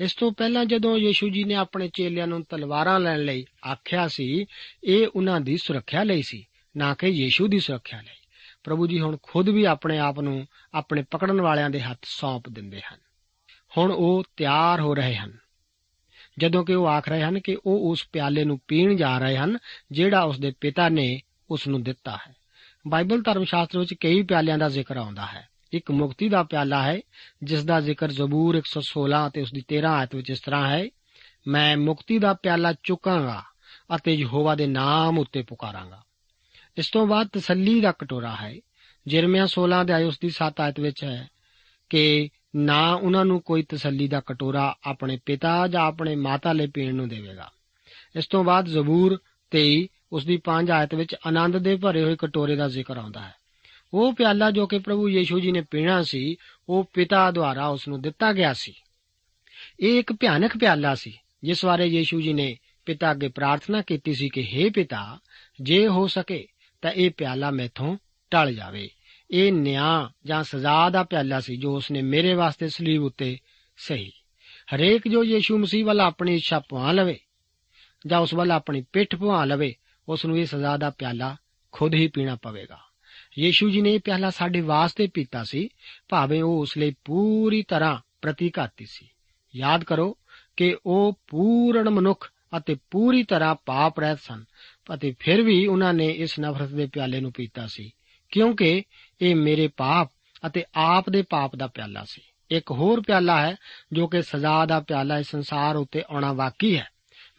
ਇਸ ਤੋਂ ਪਹਿਲਾਂ ਜਦੋਂ ਯੀਸ਼ੂ ਜੀ ਨੇ ਆਪਣੇ ਚੇਲਿਆਂ ਨੂੰ ਤਲਵਾਰਾਂ ਲੈਣ ਲਈ ਆਖਿਆ ਸੀ, ਇਹ ਉਹਨਾਂ ਦੀ ਸੁਰੱਖਿਆ ਲਈ ਸੀ, ਨਾ ਕਿ ਯੀਸ਼ੂ ਦੀ ਸੁਰੱਖਿਆ ਲਈ। ਪ੍ਰਭੂ ਜੀ ਹੁਣ ਖੁਦ ਵੀ ਆਪਣੇ ਆਪ ਨੂੰ ਆਪਣੇ ਪਕੜਨ ਵਾਲਿਆਂ ਦੇ ਹੱਥ ਸੌਂਪ ਦਿੰਦੇ ਹਨ। ਹੁਣ ਉਹ ਤਿਆਰ ਹੋ ਰਹੇ ਹਨ। ਜਦੋਂ ਕਿ ਉਹ ਆਖ ਰਹੇ ਹਨ ਕਿ ਉਹ ਉਸ ਪਿਆਲੇ ਨੂੰ ਪੀਣ ਜਾ ਰਹੇ ਹਨ, ਜਿਹੜਾ ਉਸ ਦੇ ਪਿਤਾ ਨੇ ਉਸ ਨੂੰ ਦਿੱਤਾ ਹੈ। ਬਾਈਬਲ ਧਰਮ ਸ਼ਾਸਤਰ ਵਿੱਚ ਕਈ ਪਿਆਲਿਆਂ ਦਾ ਜ਼ਿਕਰ ਆਉਂਦਾ ਹੈ। ਇੱਕ ਮੁਕਤੀ ਦਾ ਪਿਆਲਾ ਹੈ ਜਿਸ ਦਾ ਜ਼ਿਕਰ ਜ਼ਬੂਰ 116 ਅਤੇ ਉਸ ਦੀ 13 ਆਇਤ ਵਿੱਚ ਇਸ ਤਰ੍ਹਾਂ ਹੈ, ਮੈਂ ਮੁਕਤੀ ਦਾ ਪਿਆਲਾ ਚੁੱਕਾਂਗਾ ਅਤੇ ਯਹੋਵਾ ਦੇ ਨਾਮ ਉੱਤੇ ਪੁਕਾਰਾਂਗਾ। ਇਸ ਤੋਂ ਬਾਅਦ ਤਸੱਲੀ ਦਾ ਕਟੋਰਾ ਹੈ, ਜਰਮੀਆ 16 ਦੇ ਆਇਤ ਉਸ ਦੀ 7 ਆਇਤ ਵਿੱਚ ਹੈ ਕਿ ਨਾ ਉਹਨਾਂ ਨੂੰ ਕੋਈ ਤਸੱਲੀ ਦਾ ਕਟੋਰਾ ਆਪਣੇ ਪਿਤਾ ਜਾਂ ਆਪਣੇ ਮਾਤਾ ਲਈ ਪੀਣ ਨੂੰ ਦੇਵੇਗਾ। ਇਸ ਤੋਂ ਬਾਅਦ ਜ਼ਬੂਰ 23 ਉਸ ਦੀ 5 ਆਇਤ ਵਿੱਚ ਆਨੰਦ ਦੇ ਭਰੇ ਹੋਏ ਕਟੋਰੇ ਦਾ ਜ਼ਿਕਰ ਆਉਂਦਾ ਹੈ। ਉਹ ਪਿਆਲਾ ਜੋ ਕਿ ਪ੍ਰਭੂ ਯੀਸ਼ੂ ਜੀ ਨੇ ਪੀਣਾ ਸੀ, ਉਹ ਪਿਤਾ ਦੁਆਰਾ ਉਸ ਨੂੰ ਦਿੱਤਾ ਗਿਆ ਸੀ। ਇਹ ਇੱਕ ਭਿਆਨਕ ਪਿਆਲਾ ਸੀ, ਜਿਸ ਬਾਰੇ ਯੀਸ਼ੂ ਜੀ ਨੇ ਪਿਤਾ ਅੱਗੇ ਪ੍ਰਾਰਥਨਾ ਕੀਤੀ ਸੀ ਕਿ हे ਪਿਤਾ, ਜੇ ਹੋ ਸਕੇ ਤਾਂ ਇਹ ਪਿਆਲਾ ਮੈਥੋਂ ਟਲ ਜਾਵੇ। ਇਹ ਨਿਆਂ ਜਾਂ ਸਜ਼ਾ ਦਾ ਪਿਆਲਾ ਸੀ ਜੋ ਉਸਨੇ ਮੇਰੇ ਵਾਸਤੇ ਸਲੀਬ ਉੱਤੇ ਸਹੀ। ਹਰੇਕ ਜੋ ਯੀਸ਼ੂ ਮਸੀਹ ਵੱਲ ਆਪਣੀ ਇੱਛਾ ਪਵਾ ਲਵੇ ਜਾਂ ਉਸ ਵੱਲ ਆਪਣੀ ਪਿੱਠ ਪਵਾ ਲਵੇ ਉਸ ਨੂੰ ਇਹ ਸਜ਼ਾ ਦਾ ਪਿਆਲਾ ਖੁਦ ਹੀ ਪੀਣਾ ਪਵੇਗਾ। ਯੀਸ਼ੂ ਜੀ ਨੇ ਇਹ ਪਿਆਲਾ ਸਾਡੇ ਵਾਸਤੇ ਪੀਤਾ ਸੀ, ਭਾਵੇਂ ਉਹ ਉਸ ਲਈ ਪੂਰੀ ਤਰ੍ਹਾਂ ਪ੍ਰਤੀਘਾਤੀ ਸੀ। ਯਾਦ ਕਰੋ ਕਿ ਉਹ ਪੂਰਨ ਮਨੁੱਖ ਅਤੇ ਪੂਰੀ ਤਰ੍ਹਾਂ ਪਾਪ ਰਹਿਤ ਸਨ, ਅਤੇ ਫਿਰ ਵੀ ਉਹਨਾਂ ਨੇ ਇਸ ਨਫ਼ਰਤ ਦੇ ਪਿਆਲੇ ਨੂੰ ਪੀਤਾ ਸੀ, ਕਿਉਂਕਿ ਇਹ ਮੇਰੇ ਪਾਪ ਅਤੇ ਆਪ ਦੇ ਪਾਪ ਦਾ ਪਿਆਲਾ ਸੀ। ਇੱਕ ਹੋਰ ਪਿਆਲਾ ਹੈ, ਜੋ ਕਿ ਸਜ਼ਾ ਦਾ ਪਿਆਲਾ ਇਸ ਸੰਸਾਰ ਉੱਤੇ ਆਉਣਾ ਵਾਕੀ ਹੈ।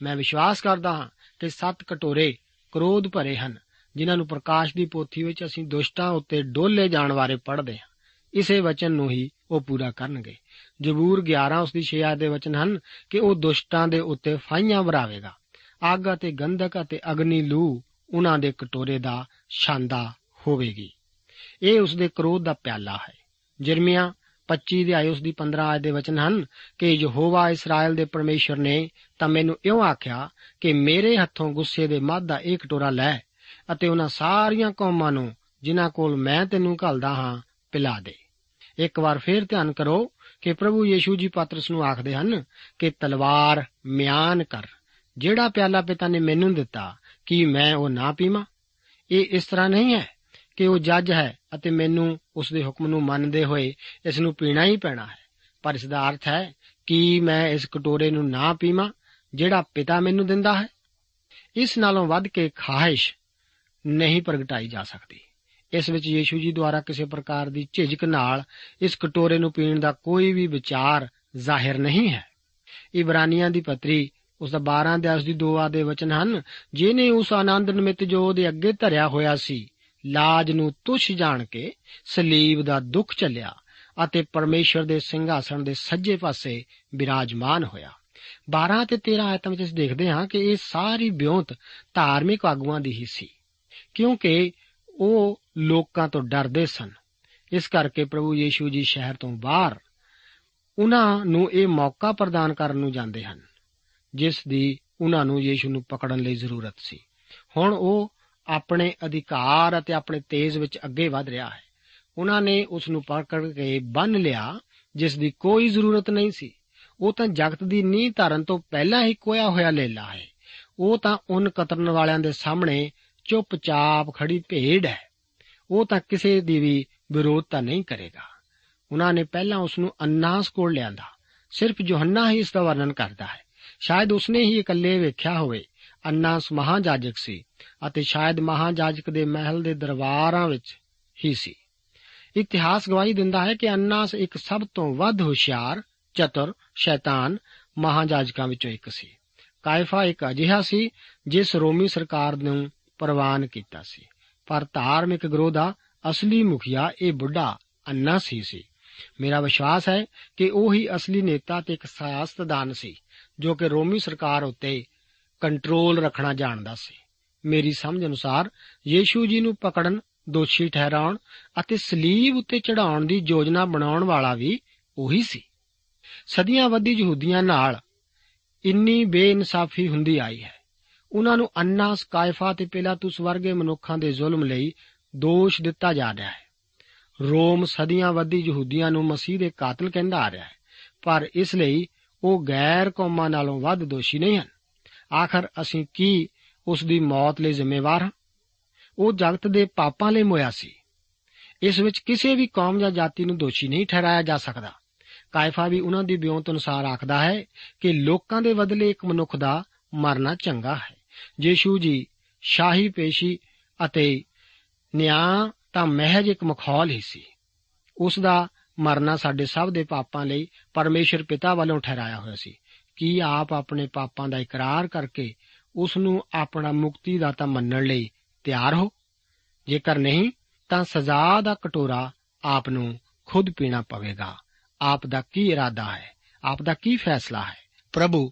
ਮੈਂ ਵਿਸ਼ਵਾਸ ਕਰਦਾ ਹਾਂ ਕਿ ਸੱਤ ਕਟੋਰੇ ਕ੍ਰੋਧ ਭਰੇ ਹਨ ਜਿਨ੍ਹਾਂ ਨੂੰ ਪ੍ਰਕਾਸ਼ ਦੀ ਪੋਥੀ ਵਿੱਚ ਅਸੀਂ ਦੁਸ਼ਟਾਂ ਉੱਤੇ ਡੋਲੇ ਜਾਣ ਬਾਰੇ ਪੜ੍ਹਦੇ ਹਾਂ। ਇਸੇ ਵਚਨ ਨੂੰ ਹੀ ਉਹ ਪੂਰਾ ਕਰਨਗੇ। ਜ਼ਬੂਰ 11 ਉਸ ਦੀ 6 ਆਇਤ ਦੇ ਵਚਨ ਹਨ ਕਿ ਉਹ ਦੁਸ਼ਟਾਂ ਦੇ ਉੱਤੇ ਫਾਈਆਂ ਵਰਾਵੇਗਾ। ਅੱਗ ਅਤੇ ਗੰਧਕ ਅਤੇ ਅਗਨੀ ਲੂ ਉਹਨਾਂ ਦੇ ਕਟੋਰੇ ਦਾ ਛਾਂਦਾ ਹੋਵੇਗੀ। ਇਹ ਉਸ ਦੇ ਕ੍ਰੋਧ ਦਾ ਪਿਆਲਾ ਹੈ। ਜਰਮੀਆ 25 ਦੇ ਆਏ ਉਸ ਦੀ 15 ਆਇਤ ਦੇ ਵਚਨ ਹਨ ਕਿ ਯਹੋਵਾ ਇਸਰਾਇਲ ਦੇ ਪਰਮੇਸ਼ਰ ਨੇ ਤਾਂ ਮੈਨੂੰ ਇਉਂ ਆਖਿਆ ਕਿ ਮੇਰੇ ਹੱਥੋਂ ਗੁੱਸੇ ਦੇ ਮੱਧ ਦਾ ਇੱਕ ਟੋਰਾ ਲੈ। ਅਤੇ ਉਹਨਾਂ ਸਾਰੀਆਂ ਕੌਮਾਂ ਨੂੰ, ਜਿਨ੍ਹਾਂ ਕੋਲ ਮੈਂ ਤੈਨੂੰ ਘੱਲਦਾ ਹਾਂ, ਪਿਲਾ ਦੇ। ਇੱਕ ਵਾਰ ਫੇਰ ਧਿਆਨ ਕਰੋ ਕਿ ਪ੍ਰਭੂ ਯੀਸ਼ੂ ਜੀ ਪਾਤਰਸ ਨੂੰ ਆਖਦੇ ਹਨ ਕਿ ਤਲਵਾਰ ਮਿਆਨ ਕਰ। ਜਿਹੜਾ ਪਿਆਲਾ ਪਿਤਾ ਨੇ ਮੈਨੂੰ ਦਿੱਤਾ, ਕਿ ਮੈਂ ਉਹ ਨਾ ਪੀਵਾਂ? ਇਹ ਇਸ ਤਰ੍ਹਾਂ ਨਹੀਂ ਹੈ ਕਿ ਉਹ ਜੱਜ ਹੈ ਅਤੇ ਮੈਨੂੰ ਉਸ ਦੇ ਹੁਕਮ ਨੂੰ ਮੰਨਦੇ ਹੋਏ ਇਸ ਨੂੰ ਪੀਣਾ ਹੀ ਪੈਣਾ ਹੈ। ਪਰ ਇਸ ਦਾ ਅਰਥ ਹੈ, ਕਿ ਮੈਂ ਇਸ ਕਟੋਰੇ ਨੂੰ ਨਾ ਪੀਵਾਂ, ਜਿਹੜਾ ਪਿਤਾ ਮੈਨੂੰ ਦਿੰਦਾ ਹੈ? ਇਸ ਨਾਲੋਂ ਵੱਧ ਕੇ ਖਾਹਿਸ਼ ਨਹੀਂ ਪ੍ਰਗਟਾਈ ਜਾ ਸਕਦੀ। ਇਸ ਵਿੱਚ ਯੀਸ਼ੂ ਜੀ ਦੁਆਰਾ ਕਿਸੇ ਪ੍ਰਕਾਰ ਦੀ ਝਿਜਕ ਨਾਲ ਇਸ ਕਟੋਰੇ ਨੂੰ ਪੀਣ ਦਾ ਕੋਈ ਵੀ ਵਿਚਾਰ ਜ਼ਾਹਿਰ ਨਹੀਂ ਹੈ। ਇਬਰਾਨੀਆਂ ਦੀ ਪਤਰੀ ਉਸ ਦਾ 12 ਦੇ ਉਸ ਦੀ 2 ਆਦੇ ਵਚਨ ਹਨ ਜਿਨੇ ਉਸ ਆਨੰਦ ਨਿਮਿਤ ਜੋ ਉਹਦੇ ਅੱਗੇ ਧਰਿਆ ਹੋਇਆ ਸੀ, ਲਾਜ ਨੂੰ ਤੁਛ ਜਾਣ ਕੇ ਸਲੀਬ ਦਾ ਦੁੱਖ ਚੱਲਿਆ ਅਤੇ ਪਰਮੇਸ਼ਰ ਦੇ ਸਿੰਘਾਸਣ ਦੇ ਸੱਜੇ ਪਾਸੇ ਬਿਰਾਜਮਾਨ ਹੋਇਆ। 12 ਤੇ 13 ਆਇਤਾਂ ਵਿੱਚ ਅਸੀਂ ਦੇਖਦੇ ਹਾਂ ਕਿ ਇਹ ਸਾਰੀ ਬਿਉਂਤ ਧਾਰਮਿਕ ਆਗੂਆਂ ਦੀ ਹੀ ਸੀ। ਕਿਉਂਕਿ ਉਹ ਲੋਕਾਂ ਤੋਂ ਡਰਦੇ ਸਨ। ਇਸ ਕਰਕੇ ਪ੍ਰਭੂ ਯੀਸ਼ੂ ਜੀ ਸ਼ਹਿਰ ਤੋਂ ਬਾਹਰ ਉਹਨਾਂ ਨੂੰ ਇਹ ਮੌਕਾ ਪ੍ਰਦਾਨ ਕਰਨ ਨੂੰ ਜਾਂਦੇ ਹਨ, ਜਿਸ ਦੀ ਉਹਨਾਂ ਨੂੰ ਯੀਸ਼ੂ ਨੂੰ ਪਕੜਨ ਲਈ ਜ਼ਰੂਰਤ ਸੀ। ਹੁਣ ਉਹ ਆਪਣੇ ਅਧਿਕਾਰ ਅਤੇ ਆਪਣੇ ਤੇਜ਼ ਵਿੱਚ ਅੱਗੇ ਵਧ ਰਿਹਾ ਹੈ। ਉਹਨਾਂ ਨੇ ਉਸ ਨੂੰ ਪਕੜ ਕੇ ਬੰਨ ਲਿਆ, ਜਿਸ ਦੀ ਕੋਈ ਜ਼ਰੂਰਤ ਨਹੀਂ ਸੀ। ਉਹ ਤਾਂ ਜਗਤ ਦੀ ਨੀਂਹ ਧਰਨ ਤੋਂ ਪਹਿਲਾਂ ਹੀ ਕੋਇਆ ਹੋਇਆ ਲੇਲਾ ਹੈ। ਉਹ ਤਾਂ ਉਨ ਕਤਰਨ ਵਾਲਿਆਂ ਦੇ ਸਾਹਮਣੇ ਚੁੱਪਚਾਪ ਖੜੀ ਭੇਡ ਹੈ। ਉਹ ਤਾਂ ਕਿਸੇ ਦੀ ਵੀ ਵਿਰੋਧਤਾ ਨਹੀਂ ਕਰੇਗਾ। ਉਹਨਾਂ ਨੇ ਪਹਿਲਾਂ ਉਸ ਨੂੰ ਅੰਨਾਸ ਕੋਲ ਲਿਆਂਦਾ। ਸਿਰਫ ਯੋਹੰਨਾ ਹੀ ਇਸ ਦਾ ਵਰਣਨ ਕਰਦਾ ਹੈ। ਸ਼ਾਇਦ ਉਸਨੇ ਹੀ ਇਕੱਲੇ ਵੇਖਿਆ ਹੋਵੇ। ਅੰਨਾਸ ਮਹਾਜਾਜਕ ਸੀ ਅਤੇ ਸ਼ਾਇਦ ਮਹਾਜਾਜਕ ਦੇ ਮਹਿਲ ਦੇ ਦਰਬਾਰਾਂ ਵਿੱਚ ਹੀ ਸੀ। ਇਤਿਹਾਸ ਗਵਾਹੀ ਦਿੰਦਾ ਹੈ ਕਿ ਅੰਨਾਸ ਇੱਕ ਸਭ ਤੋਂ ਵੱਧ ਹੁਸ਼ਿਆਰ, ਚਤੁਰ, ਸ਼ੈਤਾਨ ਮਹਾਜਾਜਕਾਂ ਵਿੱਚੋਂ ਇੱਕ ਸੀ। ਕਾਇਫਾ ਇੱਕ ਅਜਿਹਾ ਸੀ ਜਿਸ ਰੋਮੀ ਸਰਕਾਰ ਨੂੰ ਪ੍ਰਵਾਨ ਕੀਤਾ ਸੀ। ਪਰ ਧਾਰਮਿਕ ਗਰੋਹ ਦਾ ਅਸਲੀ ਮੁਖੀਆ ਇਹ ਬੁੱਢਾ ਅੰਨਾ ਸੀ ਸੀ। ਮੇਰਾ ਵਿਸ਼ਵਾਸ ਹੈ ਕਿ ਉਹ ਹੀ ਅਸਲੀ ਨੇਤਾ ਤੇ ਇੱਕ ਸਿਆਸਤਦਾਨ ਸੀ, ਜੋ ਕਿ ਰੋਮੀ ਸਰਕਾਰ ਉੱਤੇ ਕੰਟਰੋਲ ਰੱਖਣਾ ਜਾਣਦਾ ਸੀ। ਮੇਰੀ ਸਮਝ ਅਨੁਸਾਰ ਯੀਸ਼ੂ ਜੀ ਨੂੰ ਪਕੜਨ, ਦੋਸ਼ੀ ਠਹਿਰਾਉਣ ਅਤੇ ਸਲੀਬ ਉੱਤੇ ਚੜਾਉਣ ਦੀ ਯੋਜਨਾ ਬਣਾਉਣ ਵਾਲਾ ਵੀ ਉਹੀ ਸੀ। ਸਦੀਆਂ ਵੱਧੀ ਯਹੂਦੀਆਂ ਨਾਲ ਇੰਨੀ ਬੇਇਨਸਾਫੀ ਹੁੰਦੀ ਆਈ ਹੈ। ਉਹਨਾਂ ਨੂੰ ਅੰਨਾ ਸਕਾਇਫਾ ਤੇ ਪਿਲਾਤੁਸ ਵਰਗੇ ਮਨੁੱਖਾਂ ਦੇ ਜ਼ੁਲਮ ਲਈ ਦੋਸ਼ ਦਿੱਤਾ ਜਾ ਰਿਹਾ ਹੈ। ਰੋਮ ਸਦੀਆਂ ਵੱਧੀ ਯਹੂਦੀਆਂ ਨੂੰ ਮਸੀਹ ਦੇ ਕਾਤਲ ਕਹਿੰਦਾ ਆ ਰਿਹਾ ਹੈ, ਪਰ ਇਸ ਲਈ ਉਹ ਗੈਰ ਕੌਮਾਂ ਨਾਲੋਂ ਵੱਧ ਦੋਸ਼ੀ ਨਹੀਂ ਹਨ। ਆਖਰ ਅਸੀਂ ਕੀ ਉਸ ਦੀ ਮੌਤ ਲਈ ਜ਼ਿੰਮੇਵਾਰ ਹਾਂ? ਉਹ ਜਗਤ ਦੇ ਪਾਪਾਂ ਲਈ ਮੋਇਆ ਸੀ। ਇਸ ਵਿੱਚ ਕਿਸੇ ਵੀ ਕੌਮ ਜਾਂ ਜਾਤੀ ਨੂੰ ਦੋਸ਼ੀ ਨਹੀਂ ਠਹਿਰਾਇਆ ਜਾ ਸਕਦਾ। ਕਾਇਫਾ ਵੀ ਉਹਨਾਂ ਦੀ ਬਿਉਂਤ ਅਨੁਸਾਰ ਆਖਦਾ ਹੈ ਕਿ ਲੋਕਾਂ ਦੇ ਬਦਲੇ ਇੱਕ ਮਨੁੱਖ ਦਾ ਮਰਨਾ ਚੰਗਾ ਹੈ। ਯੀਸ਼ੂ ਜੀ, ਸ਼ਾਹੀ ਪੇਸ਼ੀ ਅਤੇ ਨਿਆਂ ਤਾਂ ਮਹਿਜ ਇੱਕ ਮਖੌਲ ਹੀ ਸੀ। ਉਸ ਦਾ ਮਰਨਾ ਸਾਡੇ ਸਭ ਦੇ ਪਾਪਾਂ ਲਈ ਪਰਮੇਸ਼ਰ ਪਿਤਾ ਵੱਲੋਂ ਠਹਿਰਾਇਆ ਹੋਇਆ ਸੀ। ਕੀ ਆਪ ਆਪਣੇ ਪਾਪਾਂ ਦਾ ਇਕਰਾਰ ਕਰਕੇ ਉਸ ਨੂੰ ਆਪਣਾ ਮੁਕਤੀ ਦਾਤਾ ਮੰਨਣ ਲਈ ਤਿਆਰ ਹੋ? ਜੇਕਰ ਨਹੀਂ, ਤਾਂ ਸਜ਼ਾ ਦਾ ਕਟੋਰਾ ਆਪ ਨੂੰ ਖੁਦ ਪੀਣਾ ਪਵੇਗਾ। ਆਪ ਦਾ ਕੀ ਇਰਾਦਾ ਹੈ? ਆਪ ਦਾ ਕੀ ਫੈਸਲਾ ਹੈ? ਪ੍ਰਭੂ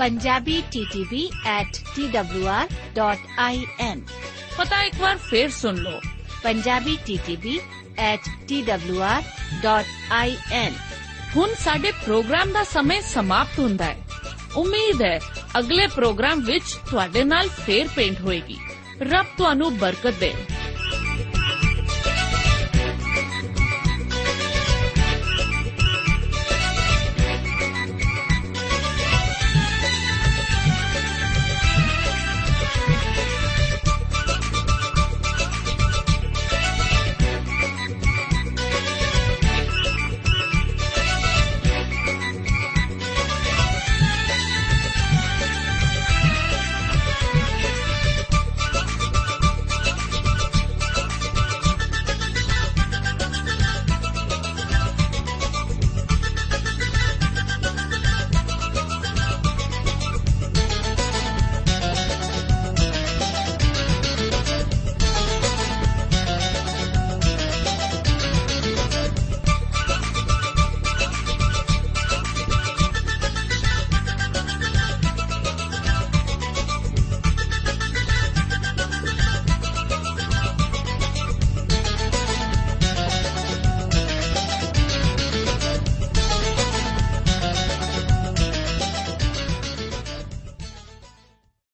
ਇੱਕ ਵਾਰ ਫੇਰ ਸੁਣ ਲਓ programme Sachchi Bani post box number 1715 sector 36 Chandigarh 160036 ਸਾਡਾ ਈਮੇਲ ਪਤਾ ਹੈ punjabi.ttb@twr.in ਪਤਾ ਇੱਕ ਵਾਰ ਫੇਰ ਸੁਣ ਲਓ punjabi.ttb@twr.in ਹੁਣ ਸਾਡੇ ਪ੍ਰੋਗਰਾਮ ਦਾ ਸਮੇਂ ਸਮਾਪਤ ਹੁੰਦਾ ਹੈ। ਉਮੀਦ ਹੈ ਅਗਲੇ ਪ੍ਰੋਗਰਾਮ ਵਿੱਚ ਤੁਹਾਡੇ ਨਾਲ ਫੇਰ ਪੇਂਟ ਹੋਏਗੀ। ਰੱਬ ਤੁਹਾਨੂੰ ਬਰਕਤ ਦੇ।